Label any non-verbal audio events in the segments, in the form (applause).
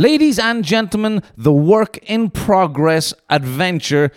Ladies and gentlemen, the work in progress adventure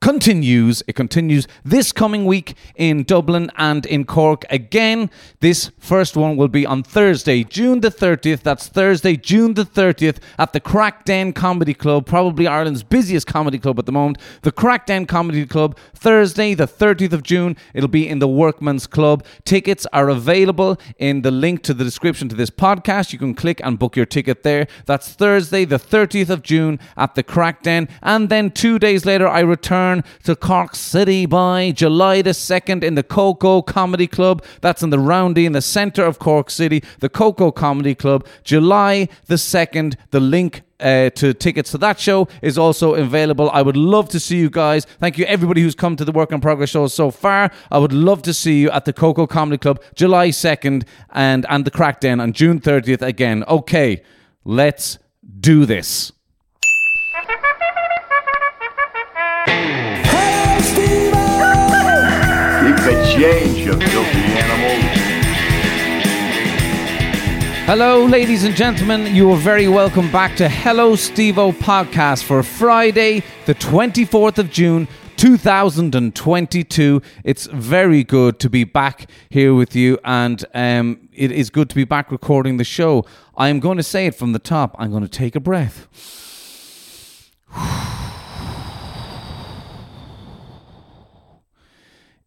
continues. It continues this coming week in Dublin and in Cork. Again, this first one will be on Thursday, June the 30th. That's Thursday, June the 30th at the Craic Den Comedy Club, probably Ireland's busiest comedy club at the moment. The Craic Den Comedy Club, Thursday, the 30th of June. It'll be in the Workman's Club. Tickets are available in the link to the description to this podcast. You can click and book your ticket there. That's Thursday, the 30th of June at the Craic Den. And then two days later, I return to Cork City by July the 2nd in the Coco Comedy Club. That's in the Roundy in the centre of Cork City, the Coco Comedy Club. July the 2nd, the link uh, to tickets to that show is also available. I would love to see you guys. Thank you, everybody who's come to the Work in Progress shows so far. I would love to see you at the Coco Comedy Club July 2nd and, and the Craic Den on June 30th again. Okay, let's do this. The change, you filthy animals. Hello, ladies and gentlemen. You are very welcome back to Hello Stevo podcast for Friday, the 24th of June. 2022. It's very good to be back here with you, and um, it is good to be back recording the show. I am going to say it from the top. I'm going to take a breath. (sighs)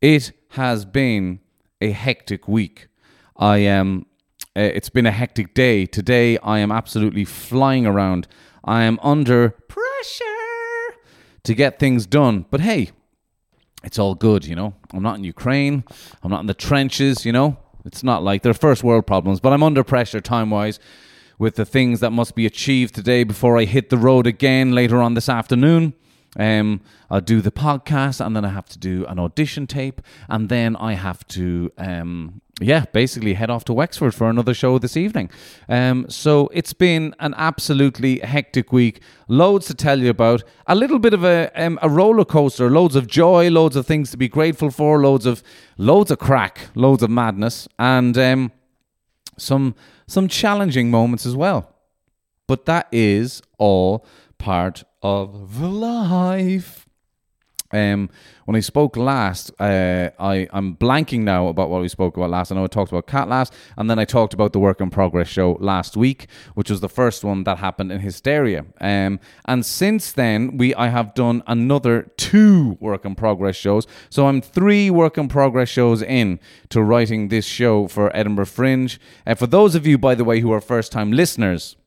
It has been a hectic week. I am. Uh, it's been a hectic day. Today, I am absolutely flying around. I am under pressure to get things done. But hey, it's all good, you know. I'm not in Ukraine. I'm not in the trenches, you know. It's not like they're first world problems, but I'm under pressure time wise with the things that must be achieved today before I hit the road again later on this afternoon. Um, I'll do the podcast, and then I have to do an audition tape, and then I have to, um, yeah, basically head off to Wexford for another show this evening. Um, so it's been an absolutely hectic week. Loads to tell you about. A little bit of a um, a roller coaster. Loads of joy. Loads of things to be grateful for. Loads of loads of crack. Loads of madness, and um, some some challenging moments as well. But that is all part of life. Um, when I spoke last, uh, I I'm blanking now about what we spoke about last. I know I talked about Cat last, and then I talked about the Work in Progress show last week, which was the first one that happened in Hysteria. Um, and since then, we I have done another two Work in Progress shows. So I'm three Work in Progress shows in to writing this show for Edinburgh Fringe. And for those of you, by the way, who are first time listeners,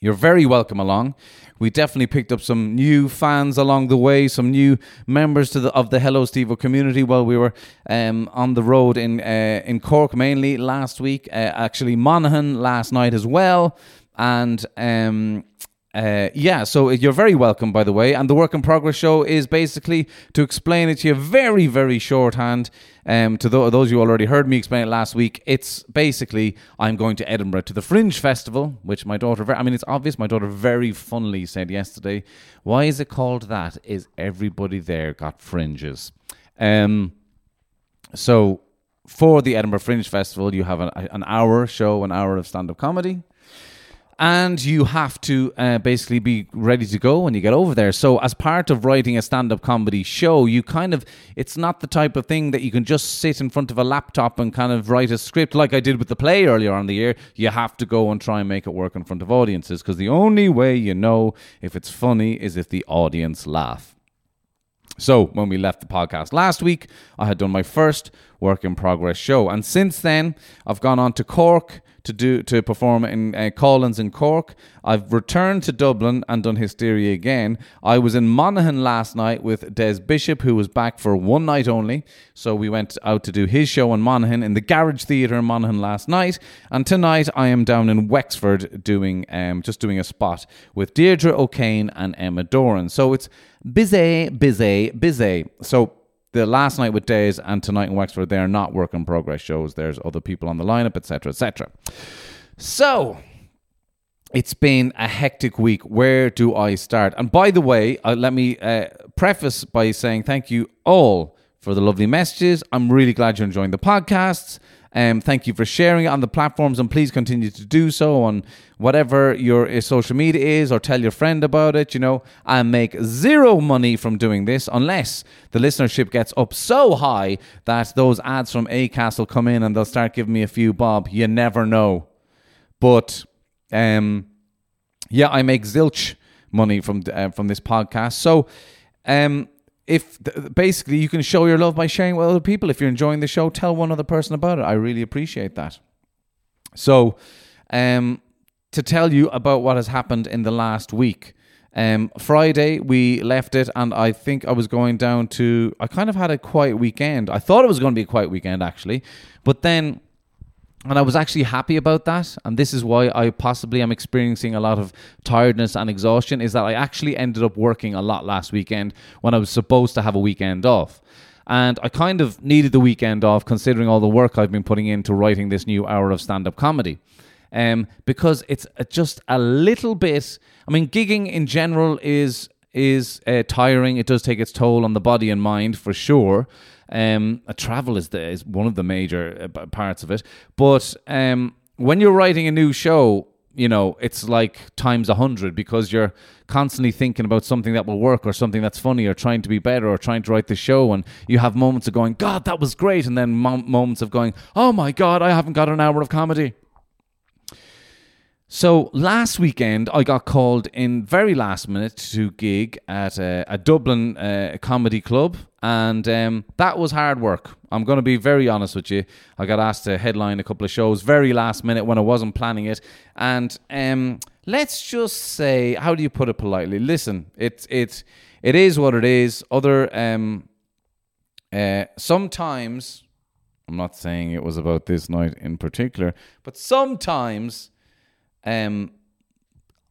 you're very welcome along. We definitely picked up some new fans along the way, some new members to the of the Hello Stevo community while we were um, on the road in uh, in Cork mainly last week. Uh, actually, Monaghan last night as well, and. Um, uh, yeah, so you're very welcome, by the way. And the Work in Progress show is basically to explain it to you very, very shorthand. Um, to th- those you already heard me explain it last week, it's basically I'm going to Edinburgh to the Fringe Festival, which my daughter, ver- I mean, it's obvious. My daughter very funnily said yesterday, "Why is it called that? Is everybody there got fringes?" Um, so for the Edinburgh Fringe Festival, you have an, an hour show, an hour of stand up comedy. And you have to uh, basically be ready to go when you get over there. So, as part of writing a stand up comedy show, you kind of, it's not the type of thing that you can just sit in front of a laptop and kind of write a script like I did with the play earlier on the year. You have to go and try and make it work in front of audiences because the only way you know if it's funny is if the audience laugh. So, when we left the podcast last week, I had done my first work in progress show. And since then, I've gone on to Cork to do to perform in uh, Collins in Cork. I've returned to Dublin and done Hysteria again. I was in Monaghan last night with Des Bishop, who was back for one night only. So we went out to do his show in Monaghan in the Garage Theatre in Monaghan last night. And tonight I am down in Wexford doing um, just doing a spot with Deirdre O'Kane and Emma Doran. So it's busy, busy, busy. So the last night with Days and tonight in Wexford, they are not work in progress shows. There's other people on the lineup, etc., etc. So it's been a hectic week. Where do I start? And by the way, uh, let me uh, preface by saying thank you all for the lovely messages. I'm really glad you're enjoying the podcasts. Um, thank you for sharing it on the platforms, and please continue to do so on whatever your uh, social media is, or tell your friend about it. You know, I make zero money from doing this unless the listenership gets up so high that those ads from Acast will come in and they'll start giving me a few bob. You never know, but um, yeah, I make zilch money from uh, from this podcast. So, um, if basically you can show your love by sharing with other people. If you're enjoying the show, tell one other person about it. I really appreciate that. So, um, to tell you about what has happened in the last week. Um, Friday we left it, and I think I was going down to. I kind of had a quiet weekend. I thought it was going to be a quiet weekend actually, but then and I was actually happy about that. And this is why I possibly am experiencing a lot of tiredness and exhaustion is that I actually ended up working a lot last weekend when I was supposed to have a weekend off. And I kind of needed the weekend off considering all the work I've been putting into writing this new hour of stand up comedy. Um, because it's just a little bit, I mean, gigging in general is is uh, tiring. It does take its toll on the body and mind for sure. Um, travel is the is one of the major uh, parts of it. But um, when you're writing a new show, you know it's like times a hundred because you're constantly thinking about something that will work or something that's funny or trying to be better or trying to write the show. And you have moments of going god that was great. And then moments of going oh my god i haven't got an hour of comedy. So last weekend, I got called in very last minute to gig at a, a Dublin uh, comedy club, and um, that was hard work. I'm going to be very honest with you. I got asked to headline a couple of shows very last minute when I wasn't planning it, and um, let's just say, how do you put it politely? Listen, it's it's it is what it is. Other um, uh, sometimes, I'm not saying it was about this night in particular, but sometimes um,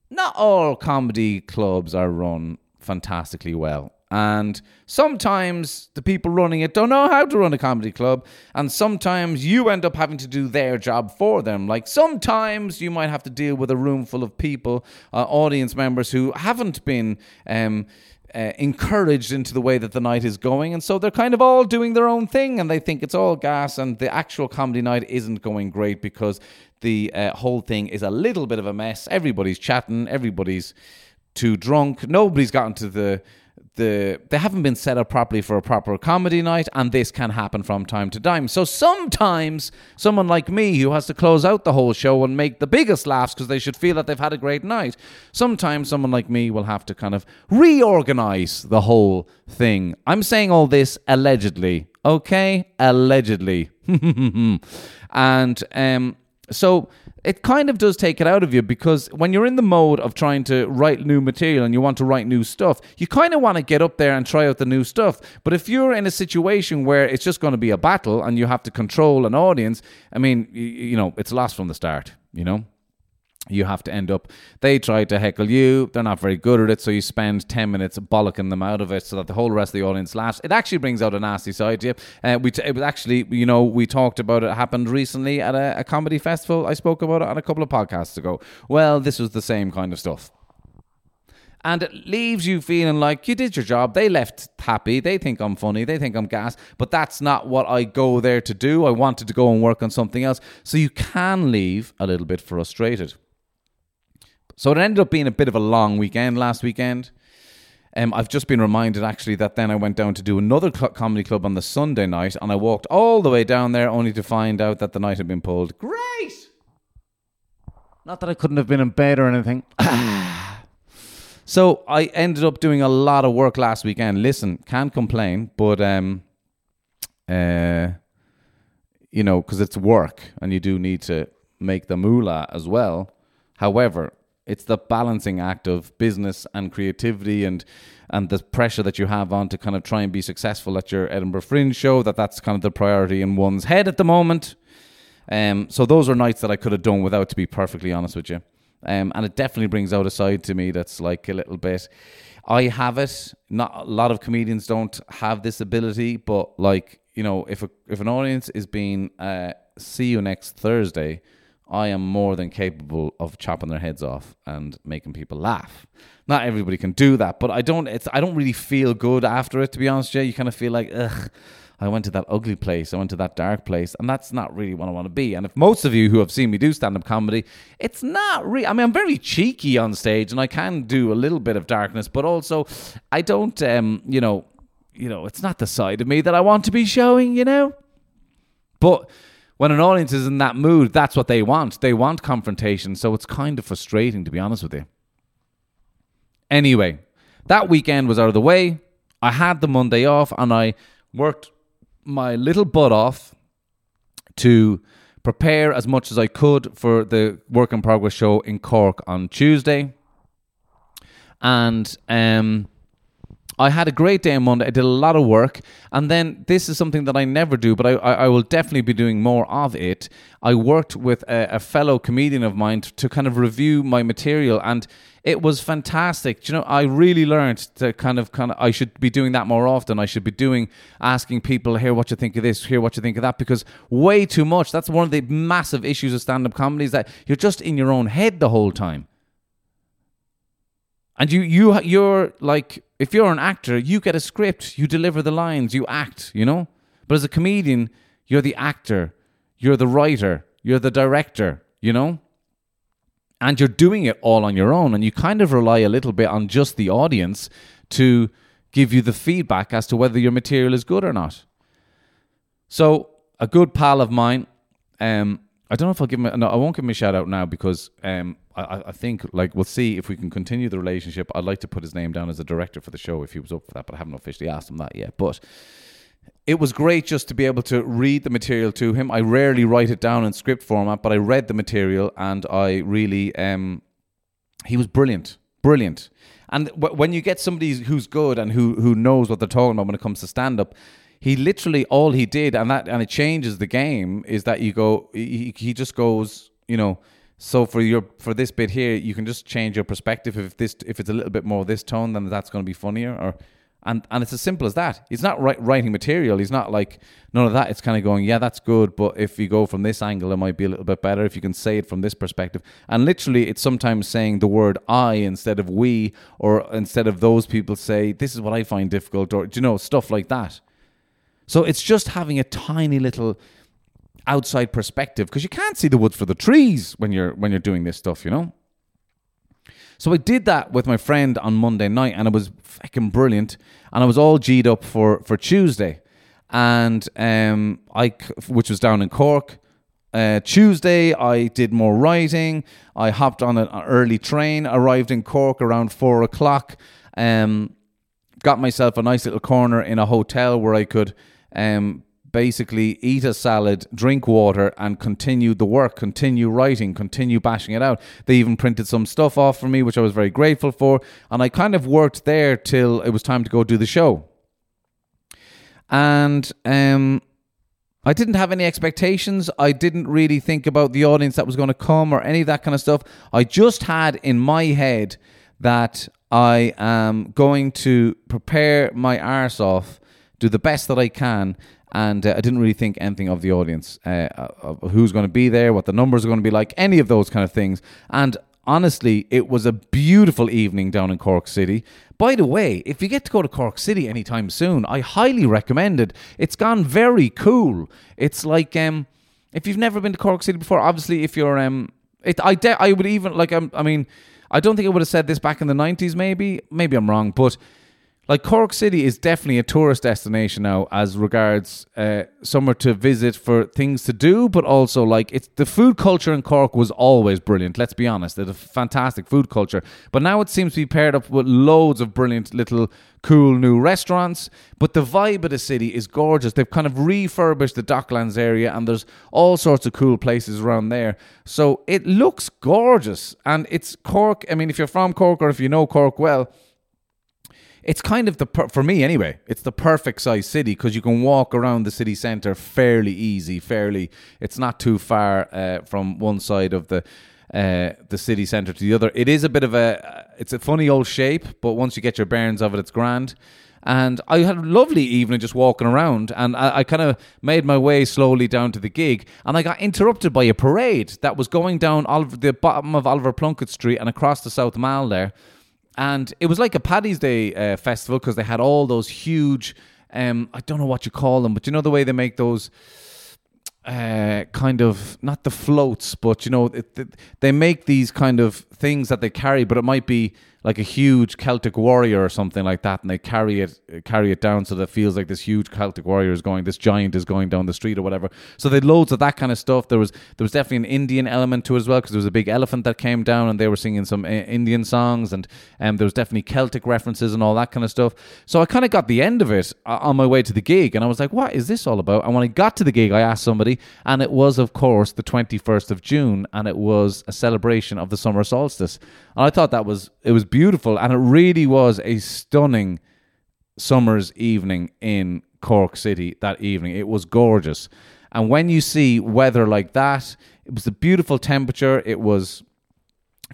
not all comedy clubs are run fantastically well. And sometimes the people running it don't know how to run a comedy club. And sometimes you end up having to do their job for them. Like sometimes you might have to deal with a room full of people, uh, audience members who haven't been. Um, uh, encouraged into the way that the night is going. And so they're kind of all doing their own thing and they think it's all gas. And the actual comedy night isn't going great because the uh, whole thing is a little bit of a mess. Everybody's chatting, everybody's too drunk, nobody's gotten to the the they haven't been set up properly for a proper comedy night and this can happen from time to time. So sometimes someone like me who has to close out the whole show and make the biggest laughs because they should feel that they've had a great night sometimes someone like me will have to kind of reorganize the whole thing. I'm saying all this allegedly okay? Allegedly. (laughs) And um so it kind of does take it out of you because when you're in the mode of trying to write new material and you want to write new stuff, you kind of want to get up there and try out the new stuff. But if you're in a situation where it's just going to be a battle and you have to control an audience, I mean, you, know, it's lost from the start, you know? You have to end up they try to heckle you they're not very good at it so you spend 10 minutes bollocking them out of it so that the whole rest of the audience laughs it actually brings out a nasty side to you uh, we t- it was actually you know we talked about it, it happened recently at a, a comedy festival i spoke about it on a couple of podcasts ago well this was the same kind of stuff and it leaves you feeling like you did your job. They left happy. They think I'm funny. They think I'm gas. But that's not what I go there to do. I wanted to go and work on something else. So you can leave a little bit frustrated. So it ended up being a bit of a long weekend last weekend. Um, I've just been reminded actually that then I went down to do another cl- comedy club on the Sunday night, and I walked all the way down there only to find out that the night had been pulled. Great! Not that I couldn't have been in bed or anything. (coughs) so I ended up doing a lot of work last weekend. Listen, can't complain, but um, uh, you know, because it's work and you do need to make the moolah as well. However, it's the balancing act of business and creativity and and the pressure that you have on to kind of try and be successful at your Edinburgh Fringe show that that's kind of the priority in one's head at the moment. Um, so those are nights that I could have done without, to be perfectly honest with you. Um, and it definitely brings out a side to me that's like a little bit. I have it. Not a lot of comedians don't have this ability, but like you know, if a, if an audience is being uh, see you next Thursday, I am more than capable of chopping their heads off and making people laugh. Not everybody can do that, but I don't. It's I don't really feel good after it. To be honest, Jay, you kind of feel like ugh. I went to that ugly place. I went to that dark place, and that's not really what I want to be. And if most of you who have seen me do stand-up comedy, it's not really. I mean, I'm very cheeky on stage, and I can do a little bit of darkness, but also I don't. Um, you know, you know, it's not the side of me that I want to be showing. You know, but when an audience is in that mood, that's what they want. They want confrontation. So it's kind of frustrating, to be honest with you. Anyway, that weekend was out of the way. I had the Monday off and I worked my little butt off to prepare as much as I could for the work in progress show in Cork on Tuesday. And um, I had a great day on Monday. I did a lot of work. And then this is something that I never do, but I, I, I will definitely be doing more of it. I worked with a, a, fellow comedian of mine to, to kind of review my material. And it was fantastic. You know, I really learned to kind of, kind of, I should be doing that more often. I should be doing, asking people, hear what you think of this, hear what you think of that, because way too much. That's one of the massive issues of stand up comedy is that you're just in your own head the whole time. And you, you, you're like, if you're an actor, you get a script, you deliver the lines, you act, you know? But as a comedian, you're the actor, you're the writer, you're the director, you know? And you're doing it all on your own. And you kind of rely a little bit on just the audience to give you the feedback as to whether your material is good or not. So, a good pal of mine, um, I don't know if I'll give him. A, no, I won't give him a shout out now because um, I, I think like we'll see if we can continue the relationship. I'd like to put his name down as a director for the show if he was up for that, but I haven't officially asked him that yet. But it was great just to be able to read the material to him. I rarely write it down in script format, but I read the material and I really, um, he was brilliant, brilliant. And w- when you get somebody who's good and who who knows what they're talking about when it comes to stand up he literally all he did and that and it changes the game is that you go he, he just goes you know so for your for this bit here you can just change your perspective. If this if it's a little bit more this tone then that's going to be funnier or and and it's as simple as that. He's not writing material. He's not like none of that. It's kind of going yeah that's good but if you go from this angle it might be a little bit better if you can say it from this perspective. And literally it's sometimes saying the word i instead of we or instead of those people say this is what i find difficult or do you know stuff like that so it's just having a tiny little outside perspective because you can't see the woods for the trees when you're when you're doing this stuff, you know. So I did that with my friend on Monday night, and it was fucking brilliant. And I was all g'd up for for Tuesday, and um, I which was down in Cork. Uh, Tuesday, I did more writing. I hopped on an early train, arrived in Cork around four o'clock. Um, got myself a nice little corner in a hotel where I could um, basically eat a salad, drink water, and continue the work, continue writing, continue bashing it out. They even printed some stuff off for me, which I was very grateful for. And I kind of worked there till it was time to go do the show. And um, I didn't have any expectations. I didn't really think about the audience that was going to come or any of that kind of stuff. I just had in my head that I am going to prepare my arse off do the best that I can. And uh, I didn't really think anything of the audience, uh, of who's going to be there, what the numbers are going to be like, any of those kind of things. And honestly, it was a beautiful evening down in Cork City. By the way, if you get to go to Cork City anytime soon, I highly recommend it. It's gone very cool. It's like um, if you've never been to Cork City before, obviously, if you're um, it, I de- I would even like um, I mean. I don't think I would have said this back in the 90s, maybe. Maybe I'm wrong, but like Cork City is definitely a tourist destination now as regards uh, somewhere to visit for things to do, but also like it's the food culture in Cork was always brilliant. Let's be honest, it's a fantastic food culture, but now it seems to be paired up with loads of brilliant little cool new restaurants. But the vibe of the city is gorgeous. They've kind of refurbished the Docklands area, and there's all sorts of cool places around there. So it looks gorgeous, and it's Cork. I mean, if you're from Cork or if you know Cork well it's kind of the per- for me anyway. It's the perfect size city because you can walk around the city centre fairly easy, fairly. It's not too far uh, from one side of the uh, the city centre to the other. It is a bit of a it's a funny old shape, but once you get your bearings of it, it's grand. And I had a lovely evening just walking around, and I, I kind of made my way slowly down to the gig, and I got interrupted by a parade that was going down Oliver, the bottom of Oliver Plunkett Street and across the South Mall there and it was like a Paddy's Day uh, festival because they had all those huge. Um, I don't know what you call them, but you know the way they make those uh, kind of not the floats, but you know it, it, they make these kind of things that they carry, but it might be like a huge Celtic warrior or something like that, and they carry it carry it down so that it feels like this huge Celtic warrior is going, this giant is going down the street or whatever. So they loads of that kind of stuff. There was there was definitely an Indian element to it as well because there was a big elephant that came down and they were singing some uh, Indian songs and um, there was definitely Celtic references and all that kind of stuff. So I kind of got the end of it uh, on my way to the gig, and I was like, what is this all about? And when I got to the gig, I asked somebody, and it was of course the twenty first of June, and it was a celebration of the summer solstice. And I thought that was it was beautiful, and it really was a stunning summer's evening in Cork City that evening. It was gorgeous. And when you see weather like that, it was a beautiful temperature. It was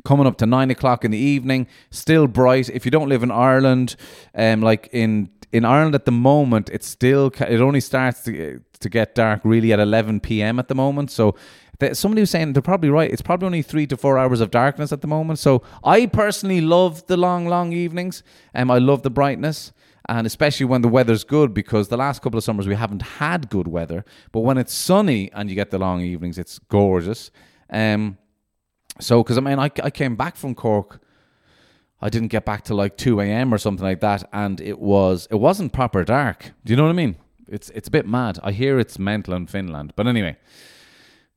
coming up to nine o'clock in the evening, still bright. If you don't live in Ireland, um, like in in Ireland at the moment, it's still it only starts to to get dark really at eleven p.m. at the moment. So somebody was saying they're probably right. It's probably only three to four hours of darkness at the moment. So I personally love the long, long evenings. and um, I love the brightness. And especially when the weather's good, because the last couple of summers we haven't had good weather. But when it's sunny and you get the long evenings, it's gorgeous. Um, so, because I mean, I, I came back from Cork. I didn't get back to like 2 a.m. or something like that, and it was it wasn't proper dark. Do you know what I mean? It's it's a bit mad. I hear it's mental in Finland, but anyway.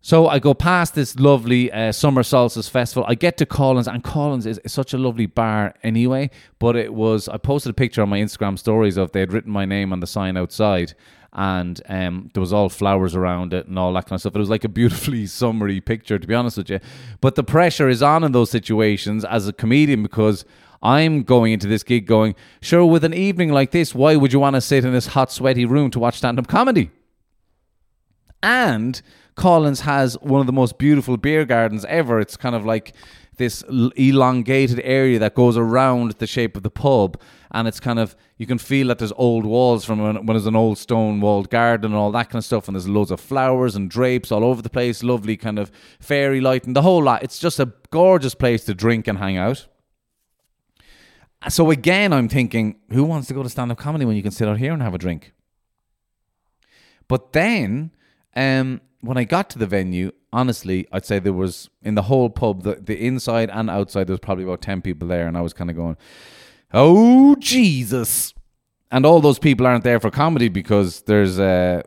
So I go past this lovely uh, summer solstice festival. I get to Collins, and Collins is, such a lovely bar anyway. But it was I posted a picture on my Instagram stories of they had written my name on the sign outside, and um, there was all flowers around it and all that kind of stuff. It was like a beautifully (laughs) summery picture, to be honest with you. But the pressure is on in those situations as a comedian because I'm going into this gig going, sure, with an evening like this, why would you want to sit in this hot, sweaty room to watch stand up comedy? And Collins has one of the most beautiful beer gardens ever. It's kind of like this elongated area that goes around the shape of the pub and it's kind of you can feel that there's old walls from when, when it's an old stone walled garden and all that kind of stuff and there's loads of flowers and drapes all over the place lovely kind of fairy light and the whole lot. It's just a gorgeous place to drink and hang out. So again i'm thinking who wants to go to stand-up comedy when you can sit out here and have a drink? But then um when I got to the venue, honestly, I'd say there was in the whole pub, the, the inside and outside, there was probably about 10 people there. And I was kind of going, oh, Jesus. And all those people aren't there for comedy because there's uh,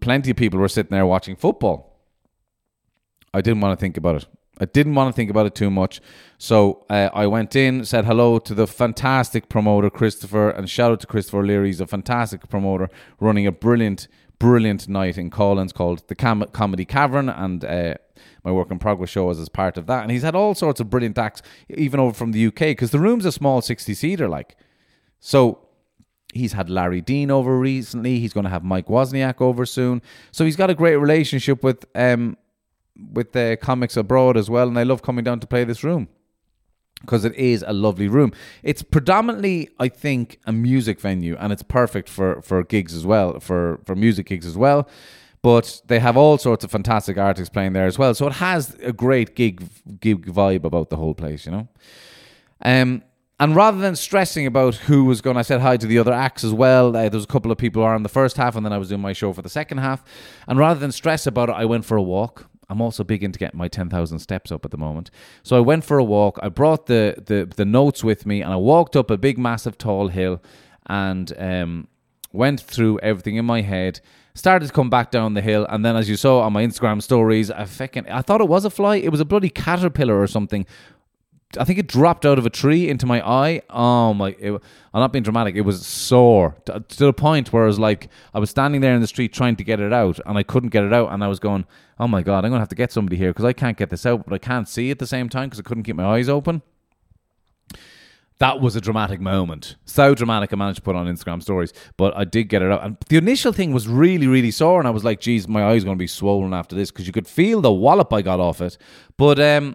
plenty of people were sitting there watching football. I didn't want to think about it. I didn't want to think about it too much. So uh, I went in, said hello to the fantastic promoter, Christopher, and shout out to Christopher Leary. He's a fantastic promoter running a brilliant brilliant night in Collins called the Comedy Cavern, and uh, my work in progress show was as part of that. And he's had all sorts of brilliant acts, even over from the UK, because the room's a small 60 seater, like. So he's had Larry Dean over recently. He's going to have Mike Wozniak over soon. So he's got a great relationship with um with the comics abroad as well, and I love coming down to play this room because it is a lovely room. It's predominantly, I think, a music venue, and it's perfect for for gigs as well, for for music gigs as well. But they have all sorts of fantastic artists playing there as well, so it has a great gig gig vibe about the whole place, you know. Um, and rather than stressing about who was going, I said hi to the other acts as well. Uh, there was a couple of people who are in the first half, and then I was doing my show for the second half. And rather than stress about it, I went for a walk I'm also big into getting my 10,000 steps up at the moment. So I went for a walk. I brought the, the, the notes with me and I walked up a big, massive, tall hill and um, went through everything in my head. Started to come back down the hill, and then, as you saw on my Instagram stories, I fucking I thought it was a fly. It was a bloody caterpillar or something I think it dropped out of a tree into my eye. Oh my! It, I'm not being dramatic. It was sore to, to, the point where I was like, I was standing there in the street trying to get it out, and I couldn't get it out, and I was going, "Oh my god, I'm gonna have to get somebody here because I can't get this out, but I can't see at the same time because I couldn't keep my eyes open." That was a dramatic moment. So dramatic, I managed to put on Instagram stories, but I did get it out. And the initial thing was really, really sore, and I was like, "Geez, my eye's gonna be swollen after this," because you could feel the wallop I got off it. But um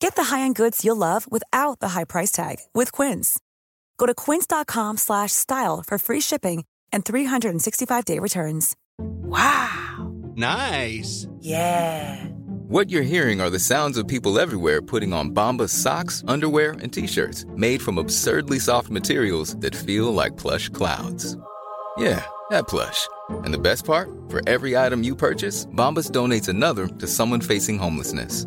Get the high-end goods you'll love without the high price tag with Quince. Go to quince.com slash style for free shipping and 365-day returns. Wow. Nice. Yeah. What you're hearing are the sounds of people everywhere putting on Bombas socks, underwear, and t-shirts made from absurdly soft materials that feel like plush clouds. Yeah, that plush. And the best part? For every item you purchase, Bombas donates another to someone facing homelessness.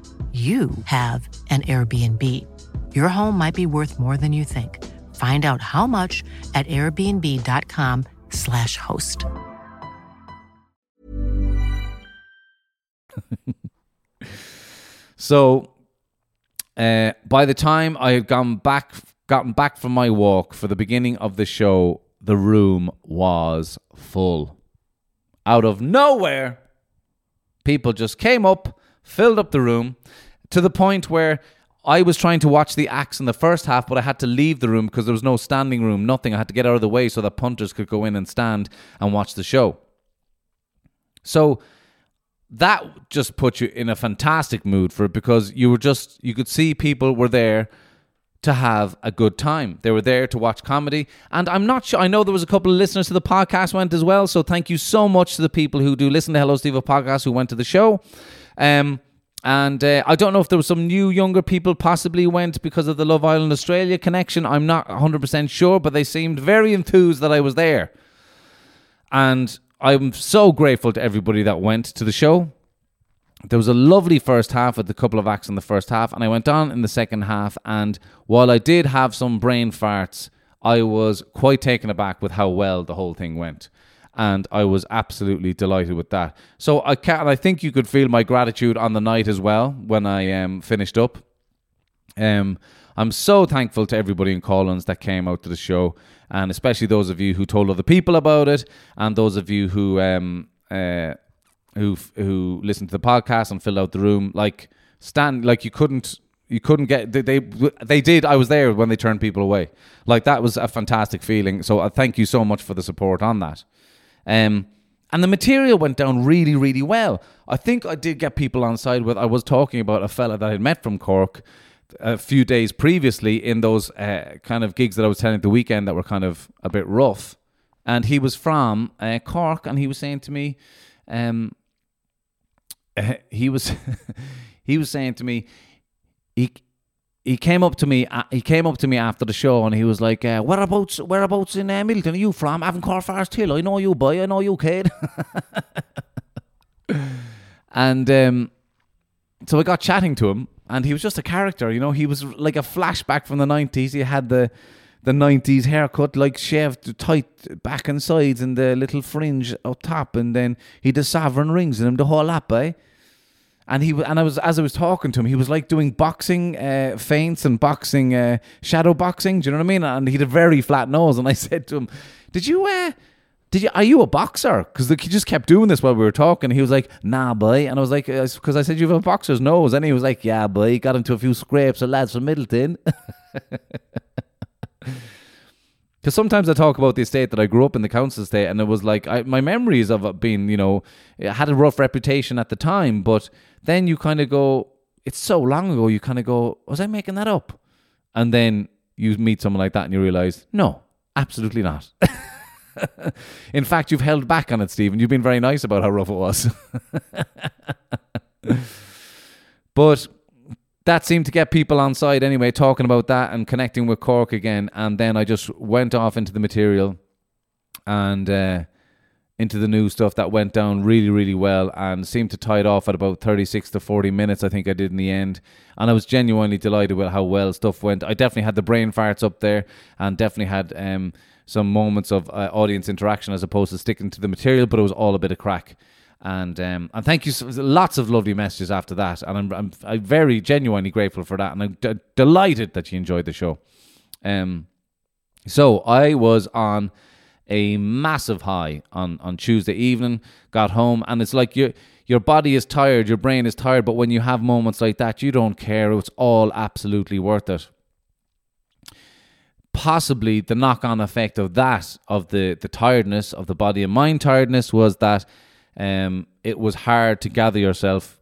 you have an Airbnb. Your home might be worth more than you think. Find out how much at airbnb.com/slash host. (laughs) So, uh, by the time I had gone back, gotten back from my walk for the beginning of the show, the room was full. Out of nowhere, people just came up, filled up the room to the point where I was trying to watch the acts in the first half, but I had to leave the room because there was no standing room, nothing. I had to get out of the way so that punters could go in and stand and watch the show. So that just put you in a fantastic mood for it because you were just, you could see people were there to have a good time. They were there to watch comedy. And I'm not sure, I know there was a couple of listeners to the podcast went as well. So thank you so much to the people who do listen to Hello Stevo podcast who went to the show. Um, and uh, I don't know if there was some new younger people possibly went because of the Love Island Australia connection. I'm not 100% sure, but they seemed very enthused that I was there. And I'm so grateful to everybody that went to the show. There was a lovely first half with a couple of acts in the first half, and I went on in the second half. And while I did have some brain farts, I was quite taken aback with how well the whole thing went and I was absolutely delighted with that. So I can I think you could feel my gratitude on the night as well when I um, finished up. Um, I'm so thankful to everybody in Collins that came out to the show, and especially those of you who told other people about it, and those of you who um, uh, who who listened to the podcast and filled out the room. Like stand, like you couldn't you couldn't get they, they did i was there when they turned people away like that was a fantastic feeling so i thank you so much for the support on that um, and the material went down really, really well. I think I did get people on side with. I was talking about a fella that I'd met from Cork a few days previously in those uh, kind of gigs that I was telling the weekend that were kind of a bit rough. And he was from uh, Cork, and he was saying to me, um, uh, (laughs) he was (laughs) he was saying to me, he he came up to me. Uh, he came up to me after the show, and he was like, uh, "Whereabouts? Whereabouts in uh, Midleton are you from? Avoncore Forest Hill. I know you, boy. I know you, kid." (laughs) and um, so I got chatting to him, and he was just a character. You know, he was like a flashback from the nineties. He had the the nineties haircut, like shaved tight back and sides, and the little fringe up top, and then he had the sovereign rings in him, the whole lot, boy and he and I was as I was talking to him, he was like doing boxing uh, feints and boxing uh, shadow boxing. Do you know what I mean? And he had a very flat nose. And I (laughs) said to him, "Did you? Uh, did you? Are you a boxer? Because he just kept doing this while we were talking. He was like, "Nah, boy," and I was like, "Because I said you have a boxer's nose." And he was like, "Yeah, boy." Got into a few scrapes of lads from Midleton. (laughs) Because sometimes I talk about the estate that I grew up in, the council estate, and it was like I, my memories of it being, you know, it had a rough reputation at the time, but then you kind of go, it's so long ago, you kind of go, was I making that up? And then you meet someone like that and you realize, no, absolutely not. (laughs) in fact, you've held back on it, Stephen. You've been very nice about how rough it was. (laughs) but that seemed to get people on side anyway, talking about that and connecting with Cork again. And then I just went off into the material and uh, into the new stuff that went down really, really well and seemed to tie it off at about 36 to 40 minutes, I think I did in the end. And I was genuinely delighted with how well stuff went. I definitely had the brain farts up there and definitely had um, some moments of uh, audience interaction as opposed to sticking to the material, but it was all a bit of crack. And um, and thank you. Lots of lovely messages after that, and I'm I'm, I'm very genuinely grateful for that, and I'm d- delighted that you enjoyed the show. Um, so I was on a massive high on on Tuesday evening. Got home, and it's like your your body is tired, your brain is tired, but when you have moments like that, you don't care. It's all absolutely worth it possibly the knock on effect of that, of the, the tiredness, of the body and mind tiredness, was that um, it was hard to gather yourself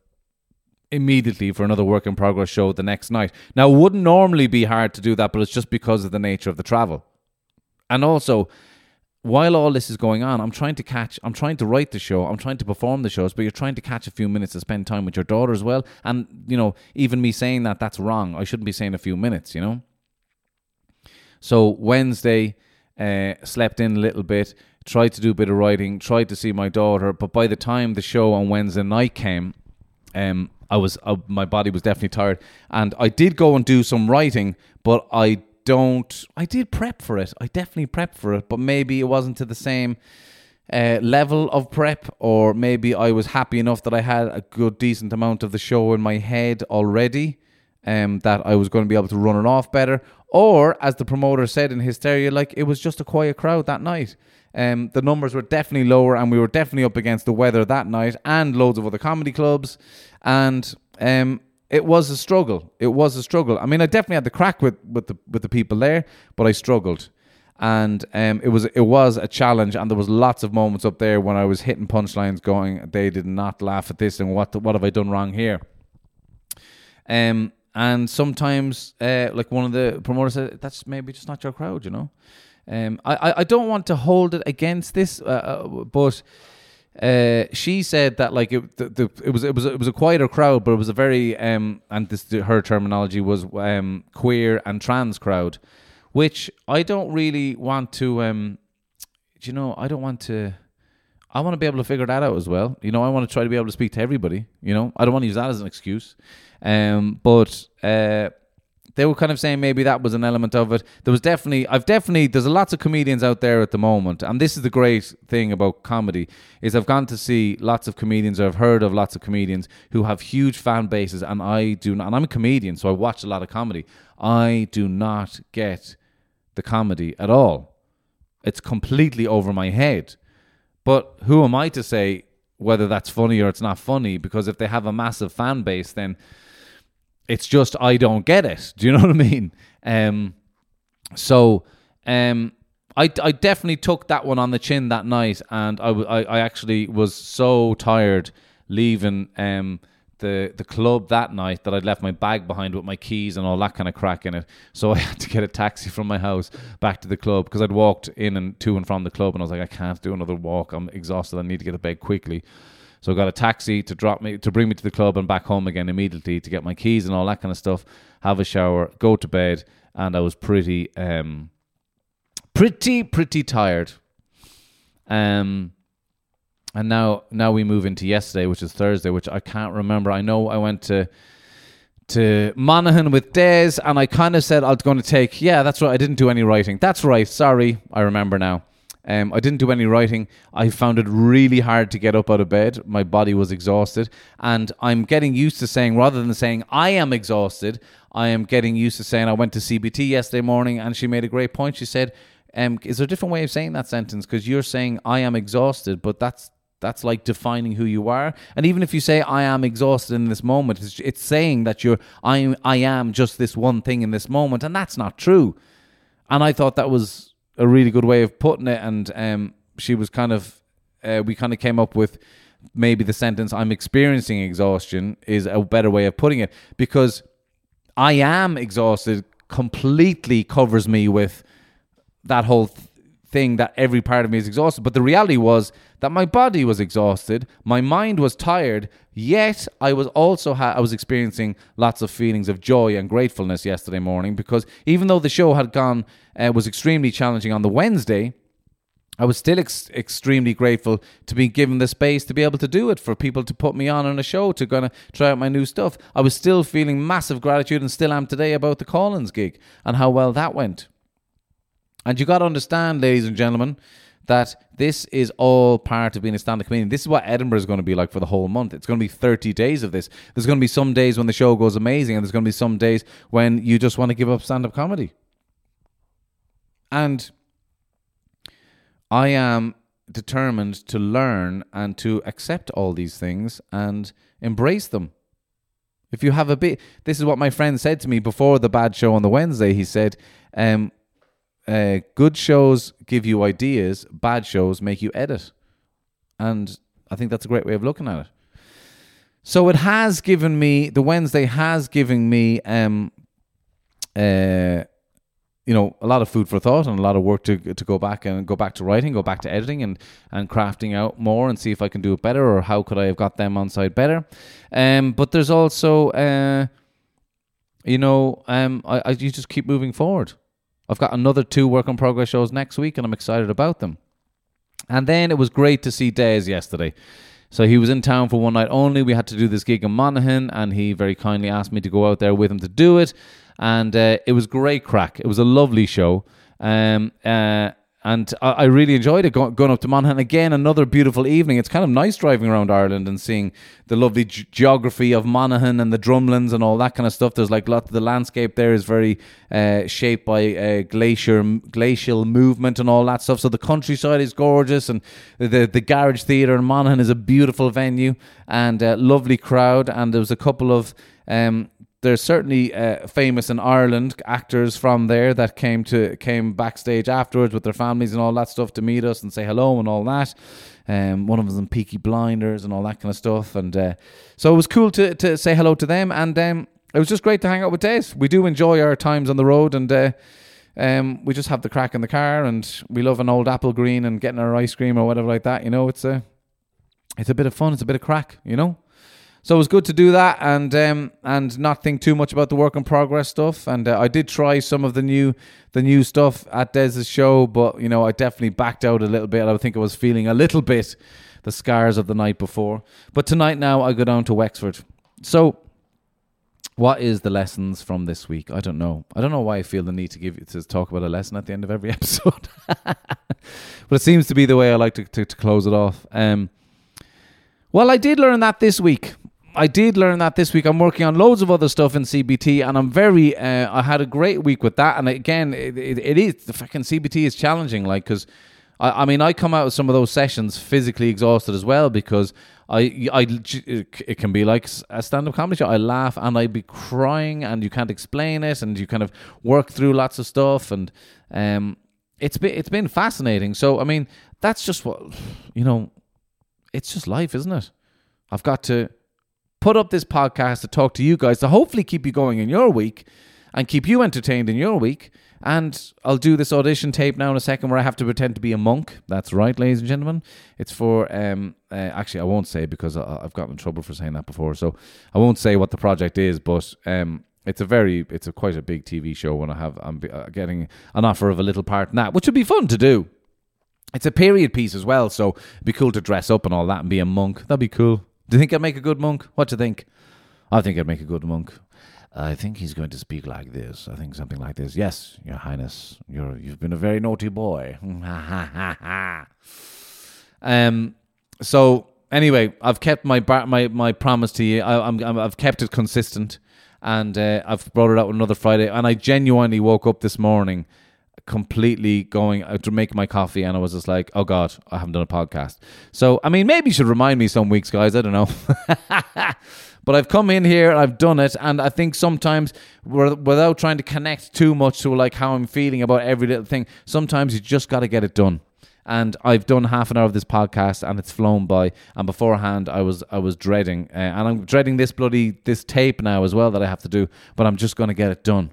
immediately for another work in progress show the next night. Now, it wouldn't normally be hard to do that, but it's just because of the nature of the travel. And also, while all this is going on, I'm trying to catch, I'm trying to write the show, I'm trying to perform the shows, but you're trying to catch a few minutes to spend time with your daughter as well. And, you know, even me saying that, that's wrong. I shouldn't be saying a few minutes, you know? So, Wednesday, uh, slept in a little bit, tried to do a bit of writing, tried to see my daughter, but by the time the show on Wednesday night came, um, I was uh, my body was definitely tired, and I did go and do some writing, but I don't. I did prep for it. I definitely prepped for it, but maybe it wasn't to the same. Uh, level of prep, or maybe I was happy enough that I had a good, decent amount of the show in my head already, um, that I was going to be able to run it off better. Or, as the promoter said in Hysteria, like it was just a quiet crowd that night. Um, the numbers were definitely lower, and we were definitely up against the weather that night and loads of other comedy clubs. And um, it was a struggle. It was a struggle. I mean, I definitely had the crack with, with the with the people there, but I struggled, and um, it was it was a challenge. And there was lots of moments up there when I was hitting punchlines, going, "They did not laugh at this," and what what have I done wrong here? Um, and sometimes, uh, like one of the promoters said, "That's maybe just not your crowd," you know. Um, I, I don't want to hold it against this, uh, uh, but uh, she said that like it, the, the, it was it was it was a quieter crowd, but it was a very um, and this her terminology was um, queer and trans crowd, which I don't really want to. Um, you know, I don't want to. I want to be able to figure that out as well. You know, I want to try to be able to speak to everybody. You know, I don't want to use that as an excuse. Um, but uh, they were kind of saying maybe that was an element of it. There was definitely, I've definitely, there's lots of comedians out there at the moment, and this is the great thing about comedy is I've gone to see lots of comedians, or I've heard of lots of comedians who have huge fan bases, and I do not, and I'm a comedian, so I watch a lot of comedy. I do not get the comedy at all. It's completely over my head. But who am I to say whether that's funny or it's not funny? Because if they have a massive fan base, then it's just I don't get it. Do you (laughs) know what I mean? Um, so um, I, I definitely took that one on the chin that night, and I, actually was so tired leaving um, the the club that night that I'd left my bag behind with my keys and all that kind of crack in it. So (laughs) I had to get a taxi from my house back to the club because I'd walked in and to and from the club and I was like, I can't do another walk. I'm exhausted. I need to get to bed quickly. So I got a taxi to drop me to bring me to the club and back home again immediately to get my keys and all that kind of stuff. Have a shower, go to bed, and I was pretty um pretty pretty tired. Um and now now we move into yesterday, which is Thursday, which I can't remember. I know I went to to Monaghan with Des, and I kind of said I was going to take. Yeah, that's right. I didn't do any writing. That's right. Sorry, I remember now. Um, I didn't do any writing. I found it really hard to get up out of bed. My body was exhausted, and I'm getting used to saying rather than saying I am exhausted, I am getting used to saying I went to CBT yesterday morning, and she made a great point. She said, um, "Is there a different way of saying that sentence? Because you're saying I am exhausted, but that's that's like defining who you are. And even if you say I am exhausted in this moment, it's, it's saying that you're I I am just this one thing in this moment, and that's not true. And I thought that was a really good way of putting it. And um, she was kind of uh, we kind of came up with maybe the sentence I'm experiencing exhaustion is a better way of putting it because I am exhausted completely covers me with that whole thing that every part of me is exhausted. But the reality was that my body was exhausted, my mind was tired, yet I was also ha- I was experiencing lots of feelings of joy and gratefulness yesterday morning because even though the show had gone uh, was extremely challenging on the Wednesday. I was still ex- extremely grateful to be given the space to be able to do it, for people to put me on on a show to gonna try out my new stuff. I was still feeling massive gratitude and still am today about the Collins gig and how well that went. And you got to understand, ladies and gentlemen, that this is all part of being a stand-up comedian. This is what Edinburgh is going to be like for the whole month. It's going to be 30 days of this. There's going to be some days when the show goes amazing, and there's going to be some days when you just want to give up stand-up comedy. And I am determined to learn and to accept all these things and embrace them. If you have a bit, this is what my friend said to me before the bad show on the Wednesday. He said, um, uh, "Good shows give you ideas, bad shows make you edit," and I think that's a great way of looking at it. So it has given me the Wednesday has given me um, uh, you know a lot of food for thought and a lot of work to to go back and go back to writing, go back to editing and and crafting out more and see if I can do it better or how could I have got them on side better. Um, but there's also uh, you know um, I, I you just keep moving forward. I've got another two work in progress shows next week and I'm excited about them. And then it was great to see Des yesterday. So he was in town for one night only. We had to do this gig in Monaghan, and he very kindly asked me to go out there with him to do it. And uh, it was great crack. It was a lovely show. Um, uh, and I, I really enjoyed it go- going up to Monaghan again. Another beautiful evening. It's kind of nice driving around Ireland and seeing the lovely ge- geography of Monaghan and the drumlins and all that kind of stuff. There's like lot the landscape there is very uh, shaped by uh, glacier glacial movement and all that stuff. So the countryside is gorgeous, and the the Garage Theatre in Monaghan is a beautiful venue and a lovely crowd. And there was a couple of um, there's certainly uh, famous in Ireland actors from there that came to came backstage afterwards with their families and all that stuff to meet us and say hello and all that. Um, one of them in Peaky Blinders and all that kind of stuff, and uh, so it was cool to to say hello to them. And um, it was just great to hang out with Des. We do enjoy our times on the road, and uh, um, we just have the crack in the car, and we love an old Applegreen and getting our ice cream or whatever like that. You know, it's a it's a bit of fun. It's a bit of crack. You know. So it was good to do that and um, and not think too much about the work in progress stuff. And uh, I did try some of the new the new stuff at Des's show, but you know I definitely backed out a little bit. I think I was feeling a little bit the scars of the night before. But tonight now I go down to Wexford. So what is the lessons from this week? I don't know. I don't know why I feel the need to give to talk about a lesson at the end of every (laughs) episode. but it seems to be the way I like to, to, to close it off. Um, well, I did learn that this week. I did learn that this week. I'm working on loads of other stuff in CBT, and I'm very. Uh, I had a great week with that. And again, it, it, it is the fucking CBT is challenging, like because. I, I mean, I come out of some of those sessions physically exhausted as well because I, I, it can be like a stand-up comedy show. I laugh and I be crying, and you can't explain it, and you kind of work through lots of stuff, and um, it's been it's been fascinating. So I mean, that's just what you know. It's just life, isn't it? I've got to put up this podcast to talk to you guys to hopefully keep you going in your week and keep you entertained in your week. And I'll do this audition tape now in a second where I have to pretend to be a monk. That's right, ladies and gentlemen. It's for, um, uh, actually, I won't say because I, I've gotten in trouble for saying that before. So I won't say what the project is, but um, it's a very, it's a quite a big TV show when I have, I'm uh, getting an offer of a little part in that, which would be fun to do. It's a period piece as well, so it'd be cool to dress up and all that and be a monk. That'd be cool. Do you think I'd make a good monk? What do you think? I think I'd make a good monk. I think he's going to speak like this. I think something like this. Yes, Your Highness, you're you've been a very naughty boy. (laughs) um. So anyway, I've kept my bar- my my promise to you. I, I'm, I'm I've kept it consistent, and uh, I've brought it out another Friday. And I genuinely woke up this morning completely going out to make my coffee and I was just like, oh God, I haven't done a podcast. So, I mean, maybe you should remind me some weeks, guys. I don't know. (laughs) but I've come in here, I've done it, and I think sometimes without trying to connect too much to like how I'm feeling about every little thing, sometimes you just got to get it done. And I've done half an hour of this podcast, and it's flown by. And beforehand, I was I was dreading, uh, and I'm dreading this bloody this tape now as well that I have to do. But I'm just going to get it done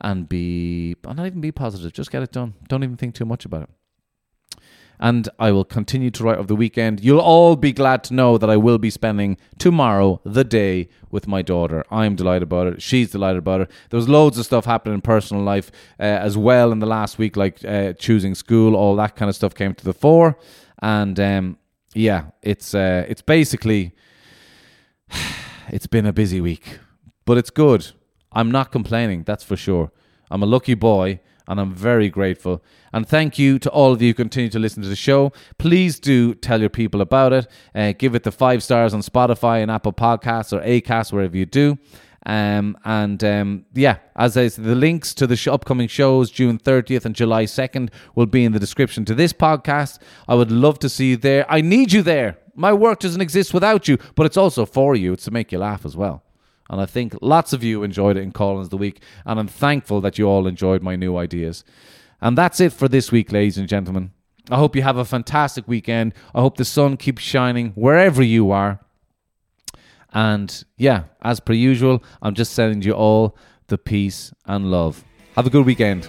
and be, I not even be positive, just get it done. Don't even think too much about it. And I will continue to write over the weekend. You'll all be glad to know that I will be spending tomorrow, the day, with my daughter. I'm delighted about it. She's delighted about it. There was loads of stuff happening in personal life uh, as well in the last week, like uh, choosing school, all that kind of stuff came to the fore. And um, yeah, it's uh, it's basically (sighs) it's been a busy week, but it's good. I'm not complaining, that's for sure. I'm a lucky boy and I'm very grateful. And thank you to all of you who continue to listen to the show. Please do tell your people about it. Uh, give it the five stars on Spotify and Apple Podcasts or Acast, wherever you do. Um, and um, yeah, as I said, the links to the sh- upcoming shows, June 30th and July 2nd, will be in the description to this podcast. I would love to see you there. I need you there. My work doesn't exist without you, but it's also for you. It's to make you laugh as well. And I think lots of you enjoyed it in Collins the Week. And I'm thankful that you all enjoyed my new ideas. And that's it for this week, ladies and gentlemen. I hope you have a fantastic weekend. I hope the sun keeps shining wherever you are. And yeah, as per usual, I'm just sending you all the peace and love. Have a good weekend.